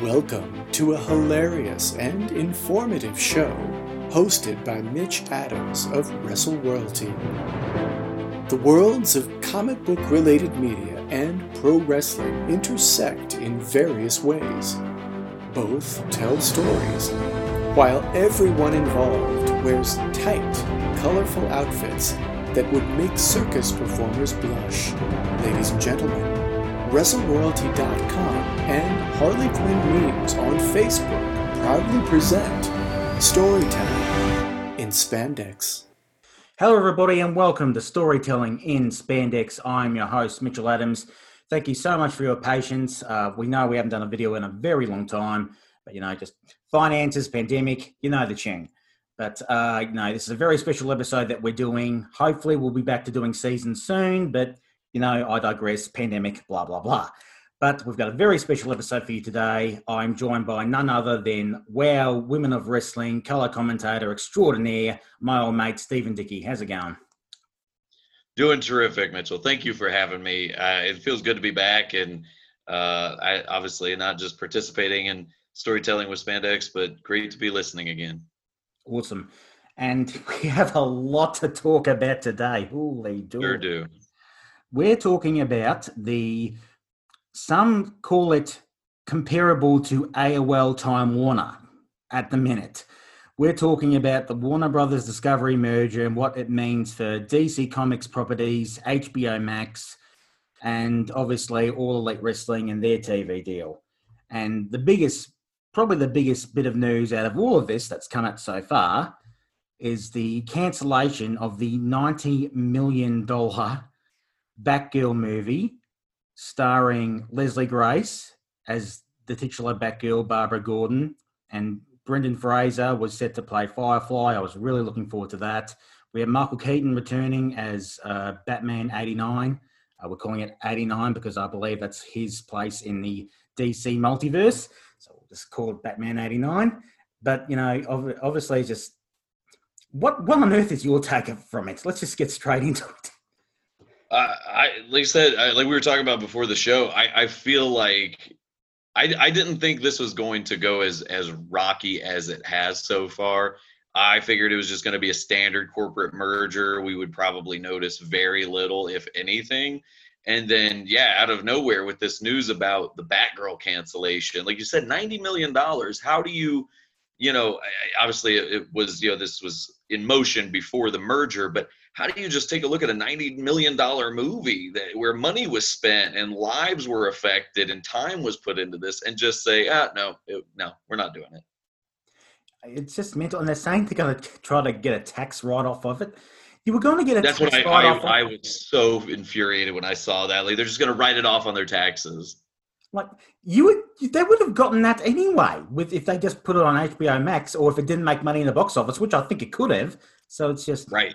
Welcome to a hilarious and informative show hosted by Mitch Adams of Wrestle Royalty. The worlds of comic book related media and pro wrestling intersect in various ways. Both tell stories, while everyone involved wears tight, colorful outfits that would make circus performers blush. Ladies and gentlemen, WrestleRoyalty.com and Harley Quinn Memes on Facebook proudly present Storytelling in Spandex. Hello, everybody, and welcome to Storytelling in Spandex. I'm your host, Mitchell Adams. Thank you so much for your patience. Uh, we know we haven't done a video in a very long time, but you know, just finances, pandemic, you know the tune. But uh, you know, this is a very special episode that we're doing. Hopefully, we'll be back to doing season soon, but you know, I digress, pandemic, blah, blah, blah. But we've got a very special episode for you today. I'm joined by none other than WOW Women of Wrestling color commentator extraordinaire, my old mate Stephen Dickey. How's it going? Doing terrific, Mitchell. Thank you for having me. Uh, it feels good to be back, and uh, I obviously not just participating in storytelling with Spandex, but great to be listening again. Awesome, and we have a lot to talk about today. Holy do. Sure do. We're talking about the some call it comparable to AOL Time Warner at the minute. We're talking about the Warner Brothers Discovery merger and what it means for DC Comics properties, HBO Max, and obviously All Elite Wrestling and their TV deal. And the biggest, probably the biggest bit of news out of all of this that's come out so far is the cancellation of the $90 million Batgirl movie starring Leslie Grace as the titular Batgirl, Barbara Gordon, and Brendan Fraser was set to play Firefly. I was really looking forward to that. We have Michael Keaton returning as uh, Batman 89. Uh, we're calling it 89 because I believe that's his place in the DC multiverse. So we'll just call it Batman 89. But, you know, obviously, just what, what on earth is your take from it? Let's just get straight into it. I like I said, I, like we were talking about before the show. I, I feel like I, I didn't think this was going to go as as rocky as it has so far. I figured it was just going to be a standard corporate merger. We would probably notice very little, if anything. And then, yeah, out of nowhere with this news about the Batgirl cancellation, like you said, ninety million dollars. How do you, you know, obviously it was, you know, this was in motion before the merger, but how do you just take a look at a 90 million dollar movie that where money was spent and lives were affected and time was put into this and just say ah no it, no we're not doing it it's just mental and they're saying they're going to try to get a tax write-off of it you were going to get a that's tax what I, I, I was so infuriated when i saw that like they're just going to write it off on their taxes like you would, they would have gotten that anyway with if they just put it on HBO Max or if it didn't make money in the box office, which I think it could have. So it's just right.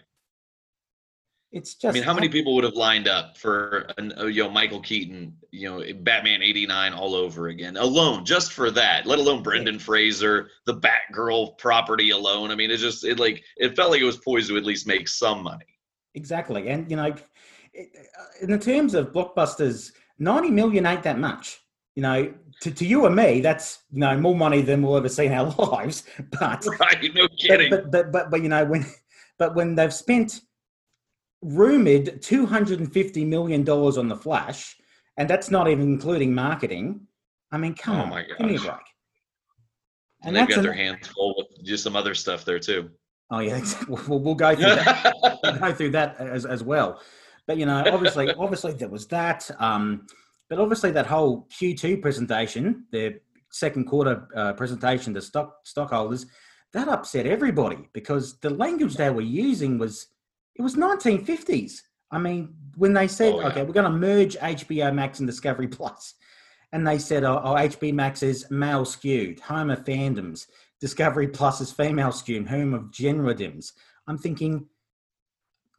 It's just. I mean, how many people would have lined up for an, uh, you know Michael Keaton, you know Batman '89 all over again, alone just for that? Let alone Brendan. Fraser, the Batgirl property alone. I mean, it just it like it felt like it was poised to at least make some money. Exactly, and you know, in the terms of blockbusters, ninety million ain't that much. You know, to, to you and me, that's you know more money than we'll ever see in our lives. But right, no kidding. But but but, but, but you know when but when they've spent rumored $250 million on the Flash, and that's not even including marketing. I mean, come oh on, my gosh. give me a break. And, and they've got an, their hands full with just some other stuff there too. Oh yeah, we'll, we'll go through that. we'll go through that as, as well. But you know, obviously, obviously there was that. Um, but obviously that whole Q2 presentation, their second quarter uh, presentation to stock stockholders, that upset everybody because the language they were using was it was 1950s. I mean, when they said, oh, yeah. okay, we're going to merge HBO Max and Discovery Plus, and they said, oh, oh, HBO Max is male skewed, home of fandoms. Discovery Plus is female skewed, home of genredoms. I'm thinking,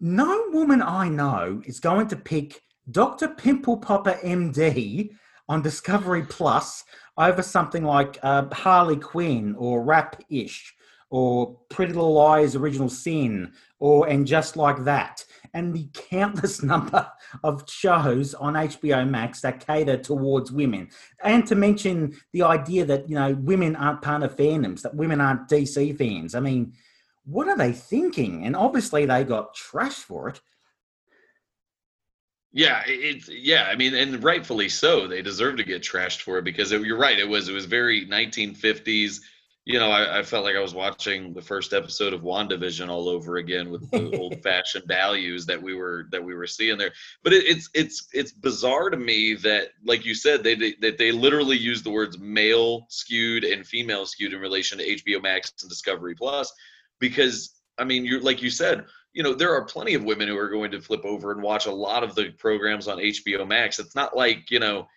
no woman I know is going to pick Dr. Pimple Popper MD on Discovery Plus over something like uh, Harley Quinn or Rap Ish or Pretty Little Liars Original Sin or And Just Like That and the countless number of shows on HBO Max that cater towards women. And to mention the idea that, you know, women aren't part of fandoms, that women aren't DC fans. I mean, what are they thinking? And obviously they got trashed for it. Yeah, it's yeah. I mean, and rightfully so. They deserve to get trashed for it because it, you're right. It was it was very 1950s you know, I, I, felt like I was watching the first episode of WandaVision all over again with the old-fashioned values that we were that we were seeing there. But it, it's it's it's bizarre to me that, like you said, they, they that they literally use the words male skewed and female skewed in relation to HBO Max and Discovery Plus, because I mean, you're like you said, you know, there are plenty of women who are going to flip over and watch a lot of the programs on HBO Max. It's not like you know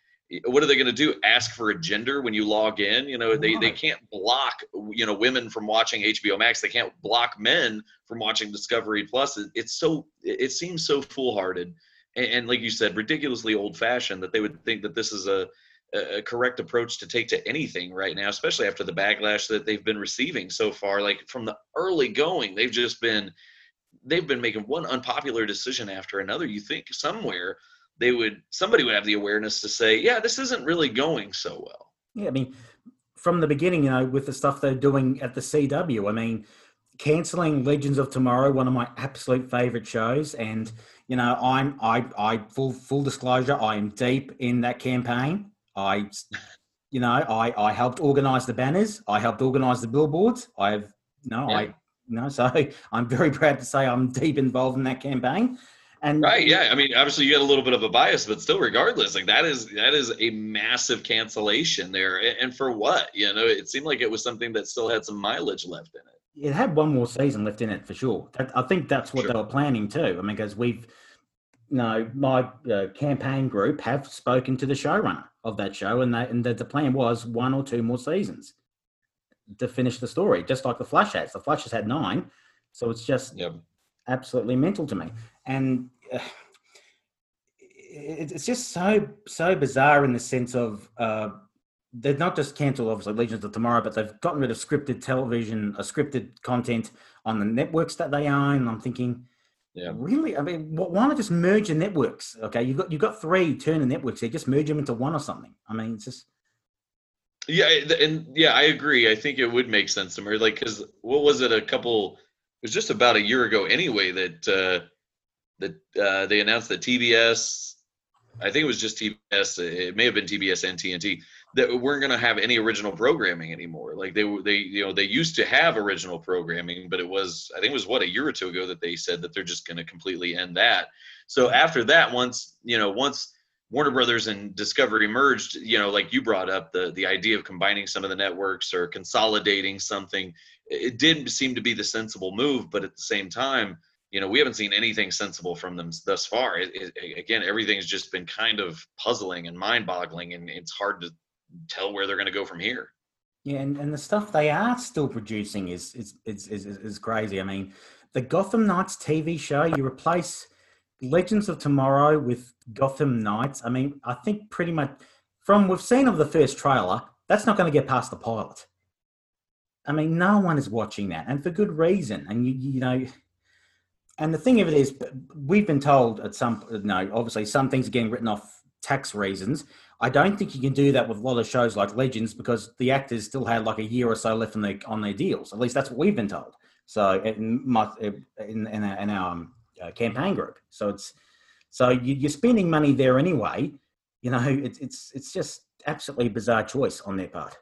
what are they going to do? Ask for a gender when you log in? You know they, they can't block you know women from watching hbo max. They can't block men from watching discovery plus. It's so it seems so foolhardy. And, and, like you said ridiculously old fashioned that they would think that this is a, a correct approach to take to anything right now especially after the backlash that they've been receiving so far. Like from the early going they've just been they've been making one unpopular decision after another. You think somewhere they would somebody would have the awareness to say, yeah, this isn't really going so well. Yeah, I mean, from the beginning, you know, with the stuff they're doing at the CW, I mean, canceling Legends of Tomorrow, one of my absolute favorite shows, and you know, I'm I I full full disclosure, I am deep in that campaign. I, you know, I I helped organise the banners, I helped organise the billboards. I've no, yeah. I no, so I'm very proud to say I'm deep involved in that campaign. And right, yeah. I mean, obviously you get a little bit of a bias, but still, regardless, like that is that is a massive cancellation there. And for what? You know, it seemed like it was something that still had some mileage left in it. It had one more season left in it for sure. I think that's what sure. they were planning too. I mean, because we've, you know, my uh, campaign group have spoken to the showrunner of that show, and that and the, the plan was one or two more seasons to finish the story, just like the Flash has. The Flash has had nine, so it's just yep. absolutely mental to me and uh, it's just so so bizarre in the sense of uh, they've not just cancelled obviously Legends of Tomorrow, but they've gotten rid of scripted television, uh, scripted content on the networks that they own. I'm thinking, yeah, really? I mean, why not just merge the networks? Okay, you've got you've got three Turner networks here, just merge them into one or something. I mean, it's just. Yeah, and yeah, I agree. I think it would make sense to merge, like, because what was it? A couple. It was just about a year ago, anyway. That uh, that uh, they announced that TBS, I think it was just TBS, it may have been TBS and TNT, that weren't going to have any original programming anymore. Like they were, they you know they used to have original programming, but it was I think it was what a year or two ago that they said that they're just going to completely end that. So after that, once you know once Warner Brothers and Discovery merged, you know, like you brought up the the idea of combining some of the networks or consolidating something, it did seem to be the sensible move. But at the same time, you know, we haven't seen anything sensible from them thus far. It, it, again, everything's just been kind of puzzling and mind-boggling, and it's hard to tell where they're going to go from here. Yeah, and, and the stuff they are still producing is is, is is is crazy. I mean, the Gotham Knights TV show, you replace Legends of Tomorrow with Gotham Knights. I mean, I think pretty much from we've seen of the first trailer, that's not going to get past the pilot. I mean, no one is watching that, and for good reason. And you, you know, and the thing of it is, we've been told at some no, obviously some things are getting written off tax reasons. I don't think you can do that with a lot of shows like Legends because the actors still had like a year or so left on their on their deals. At least that's what we've been told. So in my, in, in our, in our um, uh, campaign group, so it's so you, are spending money there anyway. You know, it's it's it's just absolutely bizarre choice on their part.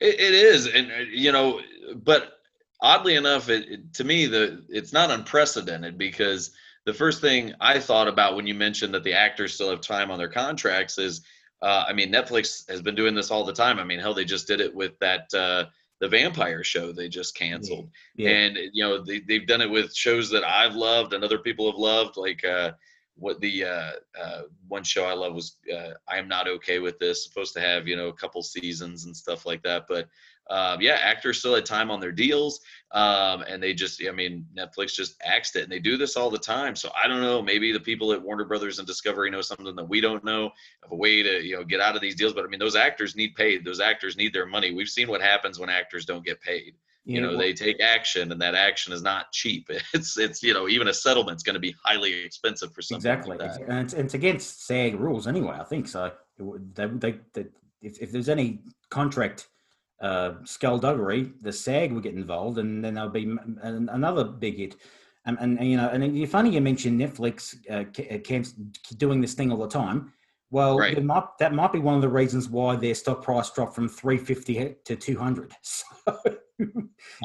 it, it is, and uh, you know, but oddly enough, it, it, to me the it's not unprecedented because the first thing I thought about when you mentioned that the actors still have time on their contracts is, uh, I mean, Netflix has been doing this all the time. I mean, hell, they just did it with that uh, the vampire show they just canceled, yeah. Yeah. and you know they they've done it with shows that I've loved and other people have loved, like. Uh, what the uh, uh, one show I love was uh, I am not okay with this. Supposed to have you know a couple seasons and stuff like that, but um, yeah, actors still had time on their deals, um, and they just, I mean, Netflix just axed it, and they do this all the time. So I don't know, maybe the people at Warner Brothers and Discovery know something that we don't know of a way to, you know, get out of these deals. But I mean, those actors need paid. Those actors need their money. We've seen what happens when actors don't get paid. you know they take action and that action is not cheap it's it's you know even a settlement's going to be highly expensive for something exactly like and it's, it's, against sag rules anyway i think so they, they, they, if, if there's any contract uh, skullduggery the sag would get involved and then there'll be another big hit and, and, and you know and it's funny you mentioned netflix uh, uh doing this thing all the time well, right. might, that might be one of the reasons why their stock price dropped from 350 to 200. So,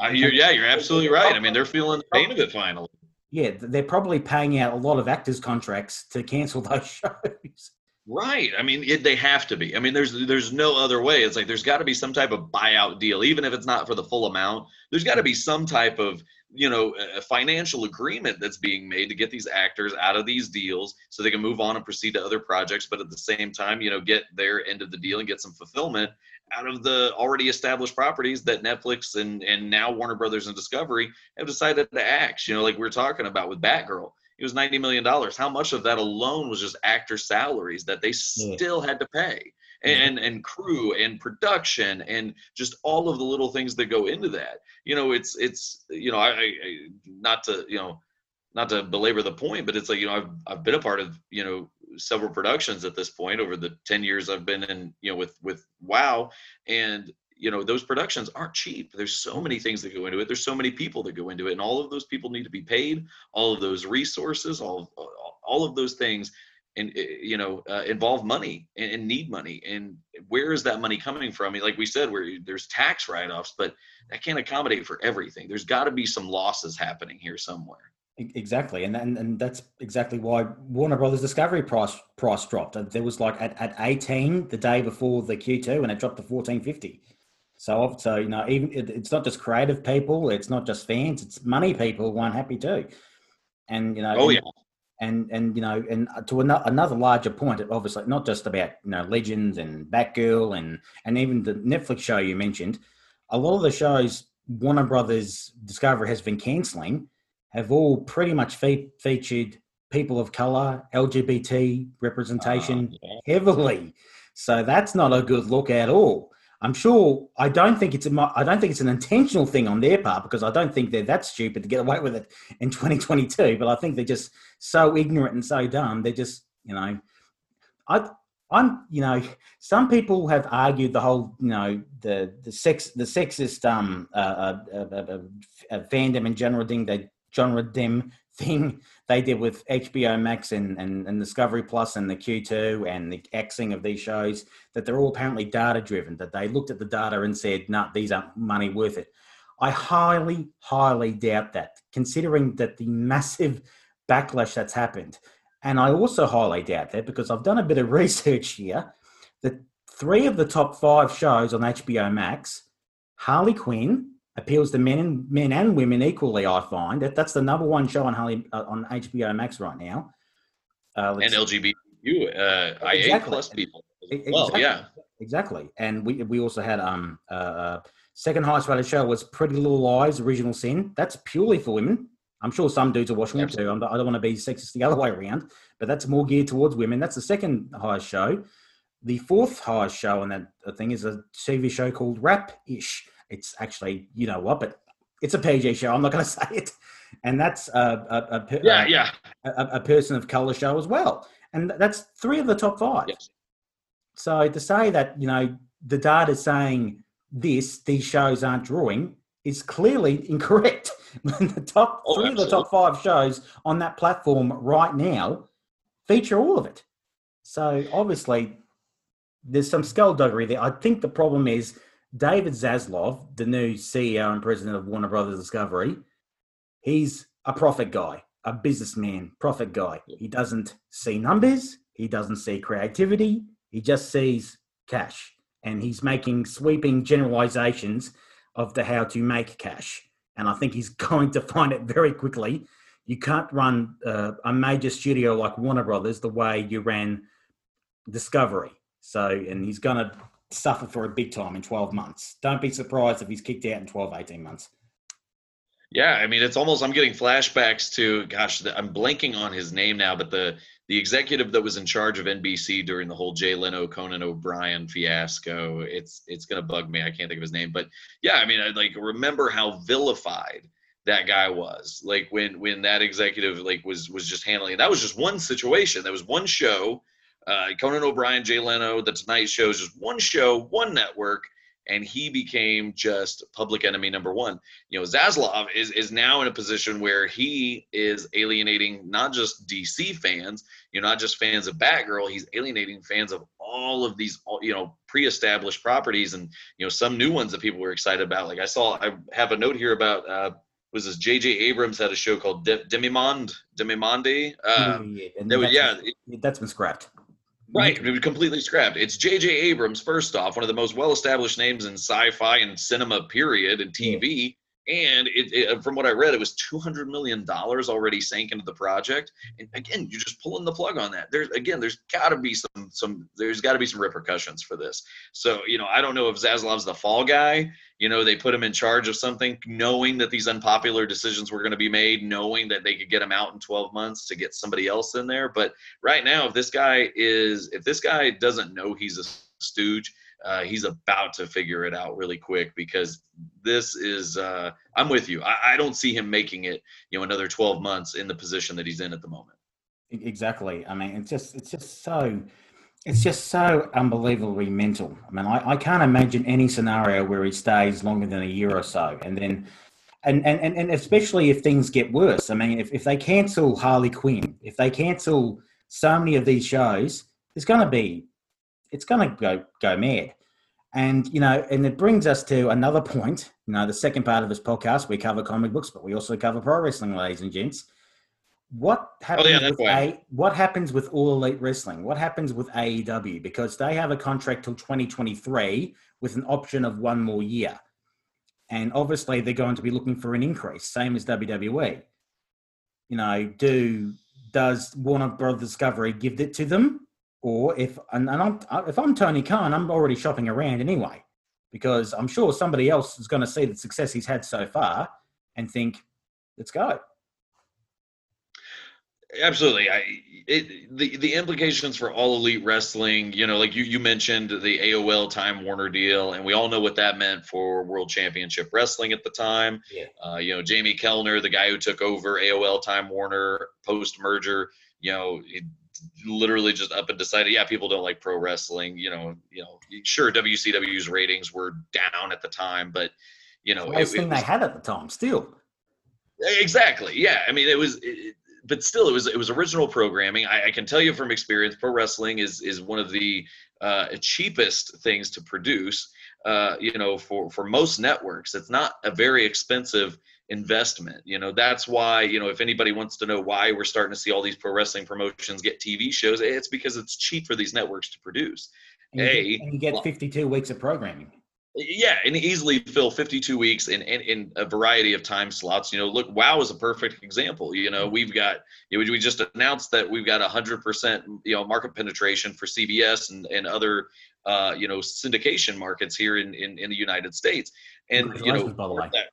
uh, you're, yeah, you're absolutely right. I mean, they're feeling the pain of it finally. Yeah, they're probably paying out a lot of actors' contracts to cancel those shows. Right. I mean, it, they have to be. I mean, there's there's no other way. It's like there's got to be some type of buyout deal, even if it's not for the full amount. There's got to be some type of you know a financial agreement that's being made to get these actors out of these deals so they can move on and proceed to other projects but at the same time you know get their end of the deal and get some fulfillment out of the already established properties that netflix and and now warner brothers and discovery have decided to axe you know like we we're talking about with batgirl it was 90 million dollars. How much of that alone was just actor salaries that they still had to pay? And and crew and production and just all of the little things that go into that. You know it's it's you know I, I not to you know not to belabor the point but it's like you know I've I've been a part of you know several productions at this point over the 10 years I've been in you know with with wow and you know those productions aren't cheap. There's so many things that go into it. There's so many people that go into it and all of those people need to be paid. All of those resources all all of those things and eh, you know uh, involve money and, and, need money. And where is that money coming from? I mean, like we said where there's tax write-offs but that can't accommodate for everything. There's got to be some losses happening here somewhere. Exactly and, and and that's exactly why warner brothers discovery price price dropped. There was like at, at 18 the day before the q2 and it dropped to 1450 so so you know even it, it's not just creative people it's not just fans it's money people who aren't happy too. And you know oh yeah. and and you know and to an- another larger point obviously not just about you know legends and batgirl and and even the netflix show you mentioned a lot of the shows warner brothers discovery has been canceling have all pretty much fe- featured people of color lgbt representation uh, yeah. heavily. So that's not a good look at all I'm sure. I don't think it's a. I don't think it's an intentional thing on their part because I don't think they're that stupid to get away with it in 2022. But I think they're just so ignorant and so dumb. They're just, you know, I. I'm, you know, some people have argued the whole, you know, the the sex, the sexist um uh, uh, uh, uh fandom and genre thing, the genre dem thing they did with HBO Max and, and, and Discovery Plus and the Q2 and the Xing of these shows, that they're all apparently data driven, that they looked at the data and said, nah, these aren't money worth it. I highly, highly doubt that, considering that the massive backlash that's happened. And I also highly doubt that because I've done a bit of research here that three of the top five shows on HBO Max, Harley Quinn, appeals to men and men and women equally. I find that that's the number one show on Harley, uh, on HBO Max right now. Uh, and LGBTQ, uh, exactly. IA plus people. Well, exactly. yeah, exactly. And we we also had um uh, uh, second highest rated show was Pretty Little Lies, Original Sin. That's purely for women. I'm sure some dudes are watching it too. I'm, I do not want to be sexist the other way around, but that's more geared towards women. That's the second highest show. The fourth highest show on that thing is a TV show called Rap Ish it's actually, you know what, but it's a PG show. I'm not going to say it. And that's a, a, a yeah, uh, yeah. A, a, person of color show as well. And that's three of the top five. Yes. So to say that, you know, the data saying this, these shows aren't drawing is clearly incorrect. the top oh, three absolutely. of the top five shows on that platform right now feature all of it. So obviously there's some skullduggery there. I think the problem is David Zaslav, the new CEO and president of Warner Brothers Discovery, he's a profit guy, a businessman, profit guy. He doesn't see numbers, he doesn't see creativity, he just sees cash. And he's making sweeping generalizations of the how to make cash. And I think he's going to find it very quickly. You can't run uh, a major studio like Warner Brothers the way you ran Discovery. So, and he's going to suffer for a big time in 12 months. Don't be surprised if he's kicked out in 12, 18 months. Yeah, I mean, it's almost, I'm getting flashbacks to, gosh, I'm blanking on his name now, but the, the executive that was in charge of NBC during the whole Jay Leno Conan O'Brien fiasco. It's it's gonna bug me. I can't think of his name, but yeah, I mean, I like remember how vilified that guy was. Like when when that executive like was was just handling. That was just one situation. That was one show. Uh, Conan O'Brien, Jay Leno, The Tonight Show is just one show, one network and he became just public enemy number one. You know, Zaslav is is now in a position where he is alienating not just DC fans, you know, not just fans of Batgirl. He's alienating fans of all of these, you know, pre-established properties, and you know, some new ones that people were excited about. Like I saw, I have a note here about. Uh, was this J.J. Abrams had a show called De- Demimonde, Demimonde? Uh, yeah, that was, yeah, that's been scrapped. Right, it was completely scrapped. It's J.J. Abrams, first off, one of the most well-established names in sci-fi and cinema, period, and TV. And it, it, uh, from what I read, it was two hundred million dollars already sank into the project. And again, you're just pulling the plug on that. There's again, there's got to be some some there's got to be some repercussions for this. So you know, I don't know if Zaslav's the fall guy you know they put him in charge of something knowing that these unpopular decisions were going to be made knowing that they could get him out in 12 months to get somebody else in there but right now if this guy is if this guy doesn't know he's a stooge uh, he's about to figure it out really quick because this is uh, i'm with you I, I don't see him making it you know another 12 months in the position that he's in at the moment exactly i mean it's just it's just so it's just so unbelievably mental. I mean, I, I can't imagine any scenario where he stays longer than a year or so. And then, and, and, and especially if things get worse. I mean, if, if they cancel Harley Quinn, if they cancel so many of these shows, there's going to be, it's going to go, go mad. And, you know, and it brings us to another point. You know, the second part of this podcast, we cover comic books, but we also cover pro wrestling, ladies and gents. What happens oh, yeah, with a, what happens with All Elite Wrestling? What happens with AEW? Because they have a contract till 2023 with an option of one more year. And obviously they're going to be looking for an increase, same as WWE. You know, do does Warner Brothers Discovery give it to them? Or if and, and I'm, if I'm Tony Khan, I'm already shopping around anyway, because I'm sure somebody else is going to see the success he's had so far and think, let's go. Absolutely. I it, the the implications for all elite wrestling, you know, like you you mentioned the AOL Time Warner deal, and we all know what that meant for World Championship Wrestling at the time. Yeah. Uh, you know, Jamie Kellner, the guy who took over AOL Time Warner post merger, you know, literally just up and decided, yeah, people don't like pro wrestling. You know, you know, sure, WCW's ratings were down at the time, but you know, the it, thing it was, they had at the time still. Exactly. Yeah. I mean, it was. It, but still, it was it was original programming. I, I, can tell you from experience, pro wrestling is is one of the uh, cheapest things to produce. Uh, you know, for for most networks, it's not a very expensive investment. You know, that's why you know if anybody wants to know why we're starting to see all these pro wrestling promotions get TV shows, it's because it's cheap for these networks to produce. And you, a, get, and you get 52 weeks of programming. Yeah, and easily fill 52 weeks in, in, in a variety of time slots. You know, look, WoW is a perfect example. You know, we've got you know, we just announced that we've got 100% you know market penetration for CBS and and other uh, you know syndication markets here in, in in the United States. And you know, by the way. That,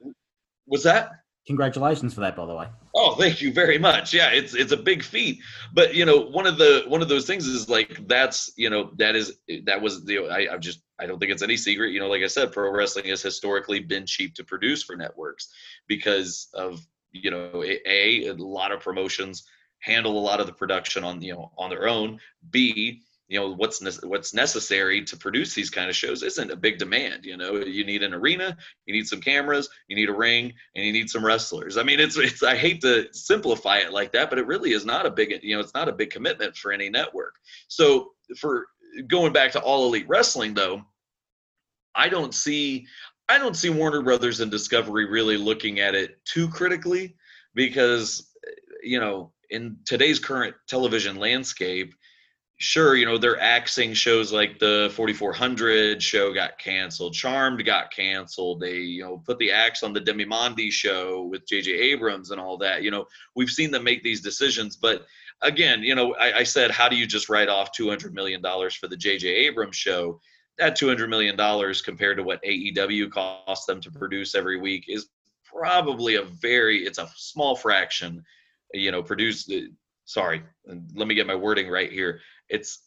was that? Congratulations for that, by the way. Oh, thank you very much. Yeah, it's it's a big feat. But you know, one of the one of those things is like that's you know that is that was the I, I've just I don't think it's any secret. You know, like I said, pro wrestling has historically been cheap to produce for networks because of you know a, a lot of promotions handle a lot of the production on you know on their own. B you know what's ne- what's necessary to produce these kind of shows isn't a big demand you know. You need an arena you need some cameras you need a ring and you need some wrestlers. I mean it's it's i hate to simplify it like that but it really is not a big you know it's not a big commitment for any network. So for going back to all elite wrestling though i don't see i don't see warner brothers and discovery really looking at it too critically because you know in today's current television landscape sure, you know, they're axing shows like the 4400 show got canceled, Charmed got canceled. They, you know, put the axe on the Demimonde show with J.J. Abrams and all that. You know, we've seen them make these decisions, but again, you know, I, I said, how do you just write off $200 million for the J.J. Abrams show? That $200 million compared to what AEW costs them to produce every week is probably a very, it's a small fraction, you know, produce uh, sorry, let me get my wording right here. It's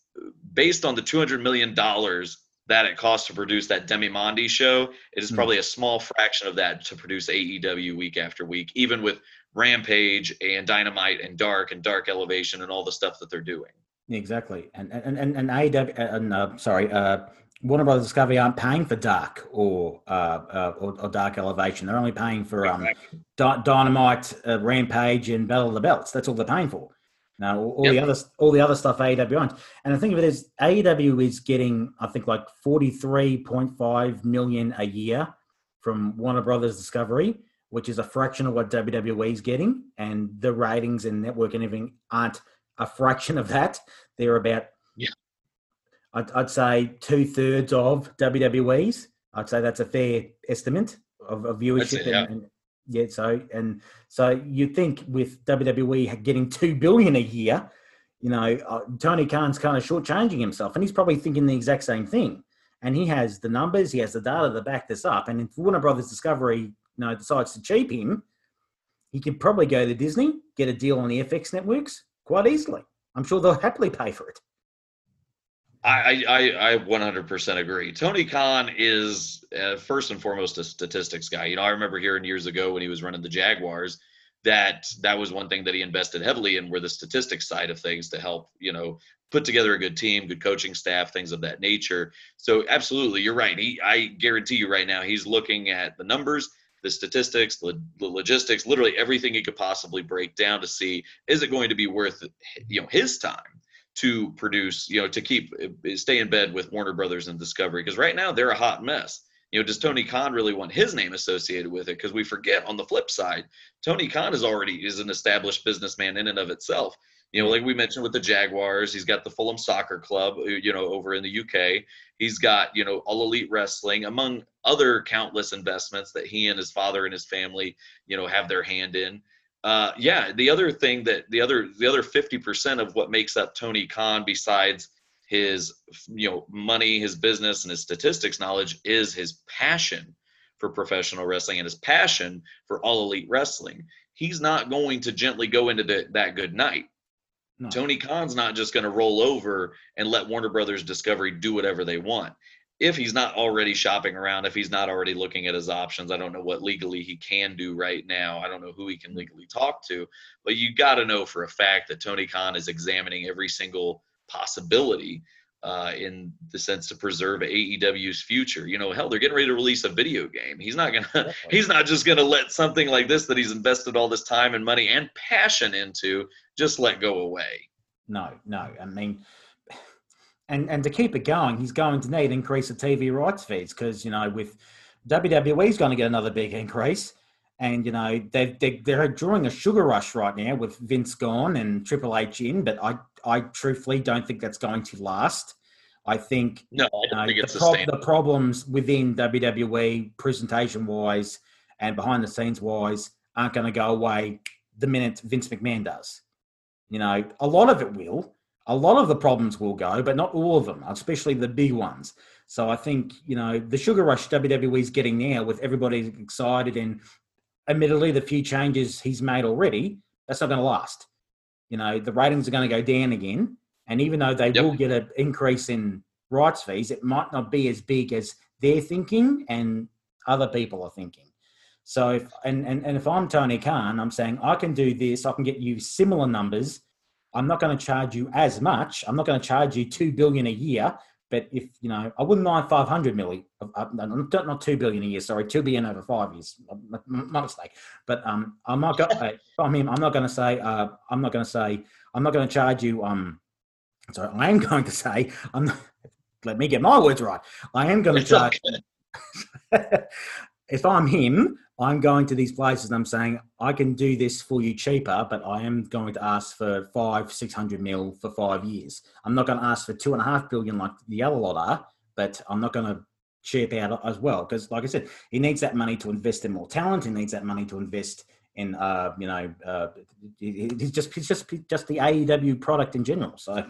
based on the 200 million dollars that it costs to produce that Demimonde show. It is mm. probably a small fraction of that to produce AEW week after week, even with Rampage and Dynamite and Dark and Dark Elevation and all the stuff that they're doing. Exactly, and and and, and AEW and uh, sorry, uh, Warner Brothers Discovery aren't paying for Dark or uh, uh or, or, Dark Elevation. They're only paying for um, Dynamite, uh, Rampage, and Battle of the Belts. That's all they're paying for. Now all, all yep. the other all the other stuff AEW owns. And the thing of it is, AEW is getting I think like forty three point five million a year from Warner Brothers Discovery, which is a fraction of what WWE is getting, and the ratings and network and everything aren't a fraction of that. They're about yeah. I'd, I'd say two thirds of WWE's. I'd say that's a fair estimate of, of viewership it, yeah. and, and yeah, so and so you think with WWE getting two billion a year, you know, uh, Tony Khan's kind of shortchanging himself, and he's probably thinking the exact same thing. And he has the numbers, he has the data to back this up. And if Warner Brothers Discovery, you know, decides to cheap him, he could probably go to Disney, get a deal on the FX networks quite easily. I'm sure they'll happily pay for it. I, I, I 100% agree. Tony Khan is uh, first and foremost a statistics guy. You know, I remember hearing years ago when he was running the Jaguars that that was one thing that he invested heavily in were the statistics side of things to help, you know, put together a good team, good coaching staff, things of that nature. So absolutely, you're right. He, I guarantee you right now, he's looking at the numbers, the statistics, the, the logistics, literally everything he could possibly break down to see is it going to be worth, you know, his time to produce, you know, to keep stay in bed with Warner Brothers and Discovery because right now they're a hot mess. You know, does Tony Khan really want his name associated with it? Because we forget on the flip side, Tony Khan is already is an established businessman in and of itself. You know, like we mentioned with the Jaguars, he's got the Fulham Soccer Club, uh, you know, over in the UK. He's got, you know, All Elite Wrestling, among other countless investments that he and his father and his family, you know, have their hand in uh, yeah, the other thing that the other the other fifty percent of what makes up Tony Khan, besides his you know money, his business, and his statistics knowledge, is his passion for professional wrestling and his passion for all elite wrestling. He's not going to gently go into the, that good night. No. Tony Khan's not just going to roll over and let Warner Brothers Discovery do whatever they want if he's not already shopping around, if he's not already looking at his options, I don't know what legally he can do right now. I don't know who he can legally talk to, but you got to know for a fact that Tony Khan is examining every single possibility uh, in the sense to preserve AEW's future. You know, hell, they're getting ready to release a video game. He's not gonna, he's not just gonna let something like this that he's invested all this time and money and passion into just let go away. No, no. I mean, and and to keep it going, he's going to need an increase the TV rights fees because you know with WWE's going to get another big increase, and you know they they they're drawing a sugar rush right now with Vince gone and Triple H in, but I I truthfully don't think that's going to last. I think no, I don't uh, think it's the, prob- the problems within WWE presentation wise and behind the scenes wise aren't going to go away the minute Vince McMahon does. You know, a lot of it will, a lot of the problems will go, but not all of them, especially the big ones. So I think, you know, the sugar rush WWE is getting now with everybody excited and admittedly the few changes he's made already, that's not going to last. You know, the ratings are going to go down again. And even though they yep. will get an increase in rights fees, it might not be as big as they're thinking and other people are thinking. So if and, and, and if I'm Tony Khan, I'm saying I can do this, I can get you similar numbers I'm not going to charge you as much. I'm not going to charge you two billion a year. But if you know, I wouldn't mind 500 million, uh, uh not, not two billion a year. Sorry, two billion over five years. My mistake. But um, I'm not going. I mean, I'm not going to say. Uh, I'm not going to say. I'm not going to charge you. Um, sorry, I am going to say. I'm. Not, let me get my words right. I am going to charge. If I'm him, I'm going to these places and I'm saying I can do this for you cheaper, but I am going to ask for five, six hundred mil for five years. I'm not going to ask for two and a half billion like the other lot are, but I'm not going to chip out as well because, like I said, he needs that money to invest in more talent. He needs that money to invest in, uh, you know, uh, he's just he's just just the AEW product in general. So.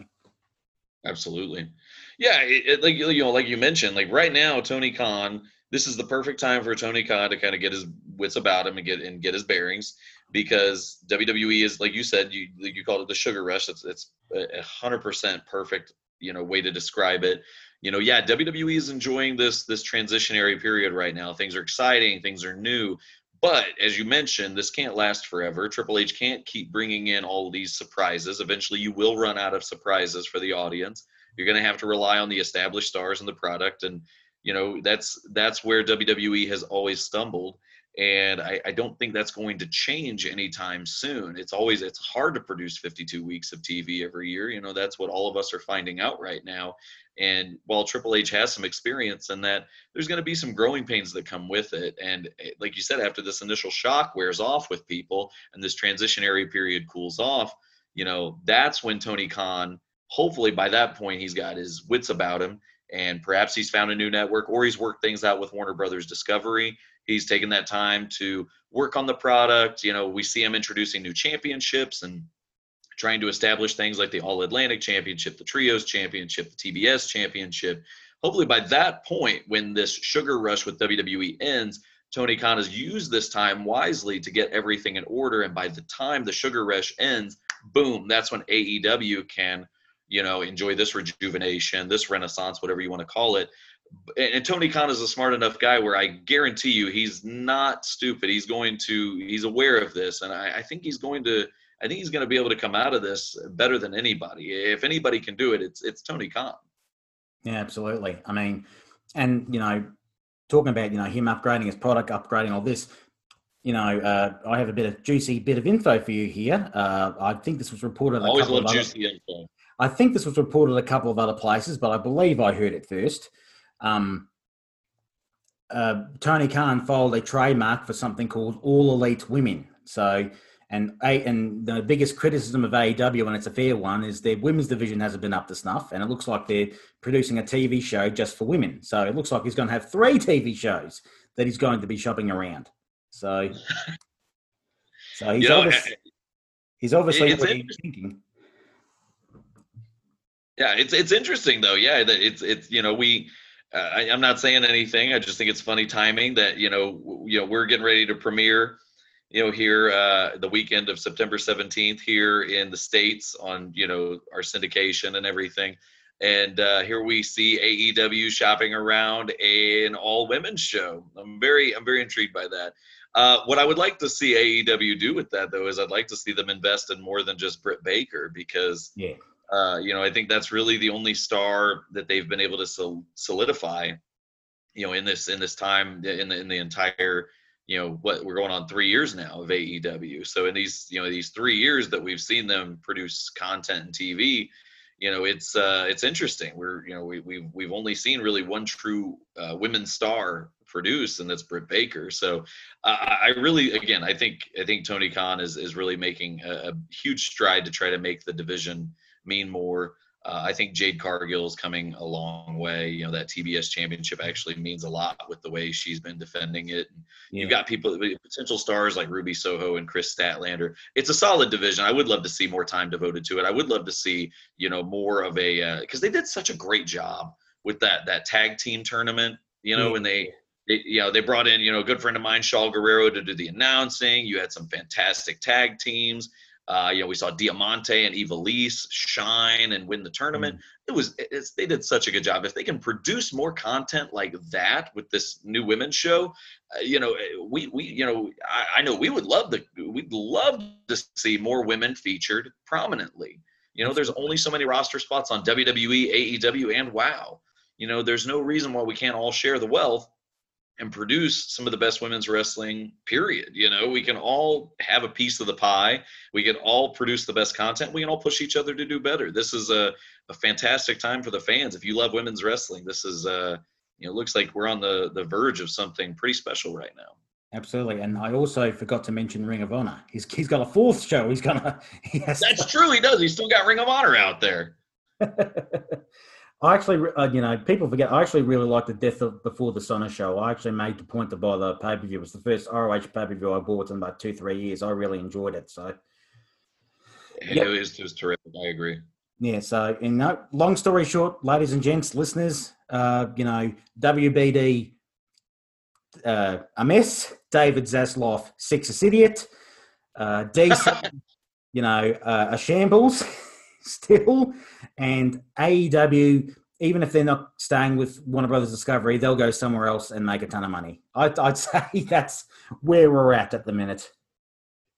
Absolutely, yeah. It, it, like you know, like you mentioned, like right now, Tony Khan this is the perfect time for Tony Khan to kind of get his wits about him and get and get his bearings. because WWE is like you said, you you called it the sugar rush. It's it's a hundred percent perfect, you know, way to describe it. You know, yeah, WWE is enjoying this this transitionary period right now. Things are exciting, things are new, but as you mentioned, this can't last forever. Triple H can't keep bringing in all these surprises. Eventually, you will run out of surprises for the audience. You're going to have to rely on the established stars and the product, and you know that's that's where WWE has always stumbled. And I, I, don't think that's going to change anytime soon. It's always it's hard to produce 52 weeks of tv every year. You know that's what all of us are finding out right now. And while triple h has some experience in that there's going to be some growing pains that come with it. And eh, like you said after this initial shock wears off with people and this transitionary period cools off you know that's when tony khan hopefully by that point he's got his wits about him and perhaps he's found a new network or he's worked things out with warner brothers discovery He's taken that time to work on the product. You know, we see him introducing new championships and trying to establish things like the All Atlantic Championship, the Trios Championship, the TBS Championship. Hopefully, by that point, when this sugar rush with WWE ends, Tony Khan has used this time wisely to get everything in order. And by the time the sugar rush ends, boom, that's when AEW can, you know, enjoy this rejuvenation, this renaissance, whatever you want to call it, and Tony Khan is a smart enough guy where I guarantee you he's not stupid. He's going to he's aware of this, and I, I think he's going to I think he's going to be able to come out of this better than anybody. If anybody can do it, it's it's Tony Khan. Yeah, absolutely. I mean, and you know, talking about you know him upgrading his product, upgrading all this. You know, uh, I have a bit of juicy bit of info for you here. Uh, I think this was reported. Always love juicy other, info. I think this was reported a couple of other places, but I believe I heard it first um, uh, Tony Khan filed a trademark for something called All Elite Women. So, and and the biggest criticism of AEW, and it's a fair one, is their women's division hasn't been up to snuff, and it looks like they're producing a TV show just for women. So it looks like he's going to have three TV shows that he's going to be shopping around. So, so he's, you know, obviously, he's obviously thinking. Yeah, it's it's interesting though. Yeah, that it's it's you know we uh, I, am not saying anything. I just think it's funny timing that you know you know we're getting ready to premiere, you know, here uh, the weekend of September 17th here in the states on you know our syndication and everything, and uh, here we see AEW shopping around an all women's show. I'm very I'm very intrigued by that. Uh, what I would like to see AEW do with that though is I'd like to see them invest in more than just Britt Baker because yeah uh, you know, I think that's really the only star that they've been able to solidify. You know, in this in this time in the in the entire you know what we're going on three years now of AEW. So in these you know these three years that we've seen them produce content and TV, you know it's uh, it's interesting. We're you know we we've we've only seen really one true uh, women's star produce, and that's Britt Baker. So uh, I really again I think I think Tony Khan is is really making a, a huge stride to try to make the division mean more. Uh, I think Jade Cargill is coming a long way. You know, that TBS championship actually means a lot with the way she's been defending it. Yeah. You've got people, potential stars like Ruby Soho and Kris Statlander. It's a solid division. I would love to see more time devoted to it. I would love to see, you know, more of a, because uh, they did such a great job with that, that tag team tournament, you know, yeah. when they, they, you know, they brought in, you know, a good friend of mine, Shaul Guerrero, to do the announcing. You had some fantastic tag teams. Uh, you know, we saw Diamante and Ivelisse shine and win the tournament. Mm. It was it's, they did such a good job. If they can produce more content like that with this new women's show, uh, you know, we we you know I, I, know we would love to we'd love to see more women featured prominently. You know, there's only so many roster spots on WWE, AEW, and WoW. You know, there's no reason why we can't all share the wealth and produce some of the best women's wrestling period you know we can all have a piece of the pie we can all produce the best content we can all push each other to do better this is a, a fantastic time for the fans if you love women's wrestling this is uh you know looks like we're on the the verge of something pretty special right now Absolutely, and I also forgot to mention Ring of Honor. He's he's got a fourth show. He's gonna. He That's to... true. He does. He's still got Ring of Honor out there. I actually, uh, you know, people forget. I actually really like the Death of Before the Dishonor show. I actually made the point to buy the pay per view. It was the first ROH pay per view I bought in about two, three years. I really enjoyed it. So, yep. it, was, just terrific. I agree. Yeah. So, in no, long story short, ladies and gents, listeners, uh, you know, WBD, uh, a mess. David Zaslav, sexist idiot. Uh, DC, you know, uh, a shambles still, and AEW. Even if they're not staying with Warner Brothers Discovery, they'll go somewhere else and make a ton of money. I'd, I'd say that's where we're at at the minute.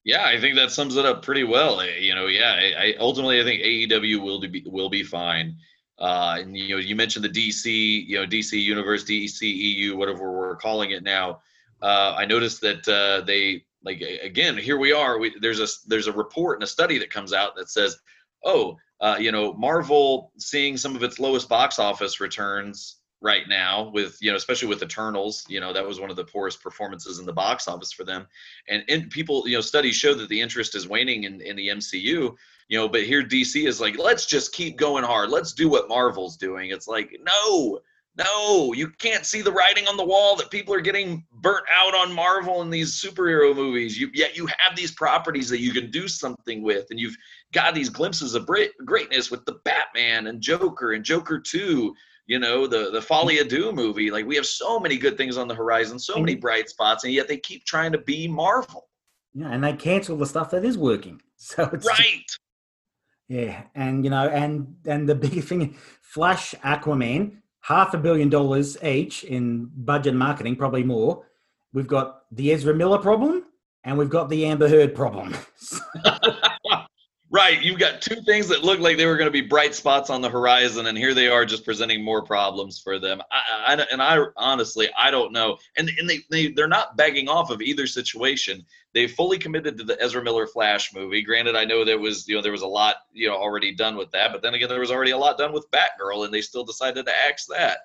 Yeah, I think that sums it up pretty well. Eh, you know, yeah, I, I ultimately I think AEW will be will be fine. Uh, and you know, you mentioned the DC, you know, DC Universe, DC EU, whatever we're calling it now. Uh, I noticed that uh, they like again here we are. We, there's a there's a report and a study that comes out that says, oh, uh, you know, Marvel seeing some of its lowest box office returns right now with you know especially with eternals you know that was one of the poorest performances in the box office for them. And in, people you know studies show that the interest is waning in, in the mcu you know but here dc is like let's just keep going hard. Let's do what marvel's doing. It's like no no you can't see the writing on the wall that people are getting burnt out on marvel and these superhero movies you, yet you have these properties that you can do something with and you've got these glimpses of greatness with the batman and joker and joker 2 you know the the Folie à Deux movie. Like we have so many good things on the horizon, so many mm-hmm. bright spots, and yet they keep trying to be Marvel. Yeah, and they cancel the stuff that is working. So it's right. Yeah, and you know, and and the big thing, Flash, Aquaman, half a billion dollars each in budget marketing, probably more. We've got the Ezra Miller problem, and we've got the Amber Heard problem. Right. You've got two things that look like they were going to be bright spots on the horizon, and here they are just presenting more problems for them. I, I, and I honestly, I don't know. And, and they, they, they're not begging off of either situation. They fully committed to the Ezra Miller Flash movie. Granted, I know there was, you know, there was a lot, you know, already done with that. But then again, there was already a lot done with Batgirl, and they still decided to axe that.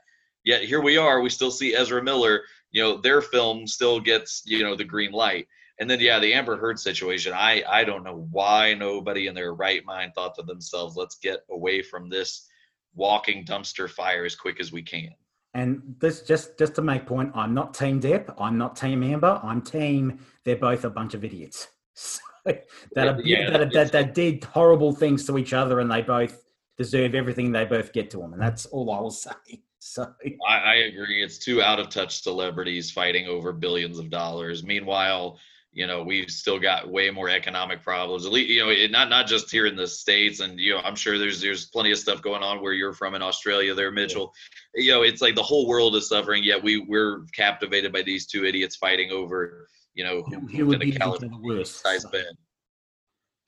Yet here we are. We still see Ezra Miller. You know, their film still gets, you know, the green light. And then yeah, the Amber Heard situation. I I don't know why nobody in their right mind thought to themselves, let's get away from this walking dumpster fire as quick as we can. And this just just to make point, I'm not Team Depp. I'm not Team Amber. I'm Team. They're both a bunch of idiots. So that, yeah, that, that, that did horrible things to each other, and they both deserve everything they both get to them. And that's all I will say. So I, I agree. It's two out of touch celebrities fighting over billions of dollars. Meanwhile, you know we've still got way more economic problems at least you know it, not not just here in the states and you know i'm sure there's there's plenty of stuff going on where you're from in australia there mitchell. Yeah. you know it's like the whole world is suffering yet we we're captivated by these two idiots fighting over you know who, who would be the worst size bed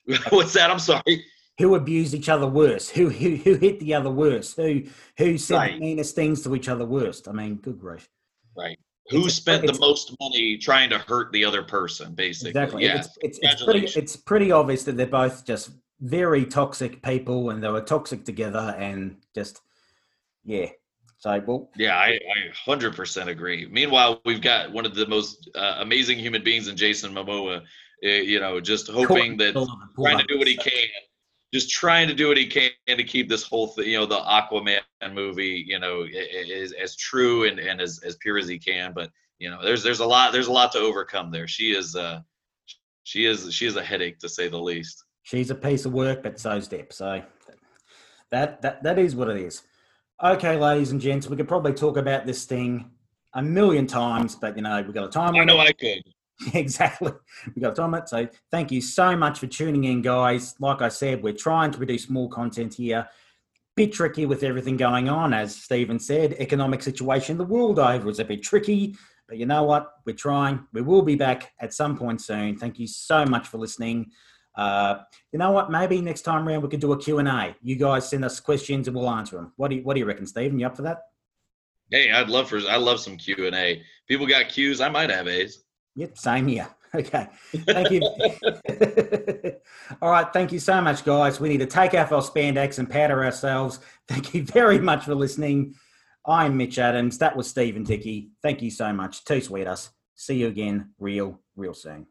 what's that? I'm sorry. Who abused each other worse? Who who, who hit the other worse? Who who said right. the meanest things to each other worst? I mean good grief. Right who spent the most money trying to hurt the other person basically? Exactly. Yeah. it's, it's, it's, pretty, it's pretty obvious that they're both just very toxic people and they were toxic together and just yeah. So well yeah i, I 100% agree. Meanwhile we've got one of the most uh, amazing human beings in jason momoa uh, you know just hoping that trying to do what he can just trying to do what he can to keep this whole thing, you know, the Aquaman movie, you know, is as true and, and as, as pure as he can. But you know, there's there's a lot there's a lot to overcome there. She is uh she is she is a headache to say the least. She's a piece of work, but so's Depp. So that that that is what it is. Okay, ladies and gents, we could probably talk about this thing a million times, but you know, we've got a time. I know I could. exactly. We got time. So thank you so much for tuning in, guys. Like I said, we're trying to produce more content here. Bit tricky with everything going on, as Stephen said. Economic situation the world over is a bit tricky, but you know what? We're trying. We will be back at some point soon. Thank you so much for listening. Uh, you know what? Maybe next time around we could do a Q and A. You guys send us questions and we'll answer them. What do you What do you reckon, Stephen? You up for that? Hey, I'd love for I love some Q and A. People got Qs. I might have A's. Yep, same here. Okay. Thank you. All right. Thank you so much, guys. We need to take off our spandex and powder ourselves. Thank you very much for listening. I'm Mitch Adams. That was Stephen Dickey. Thank you so much. Two sweet us. See you again real, real soon.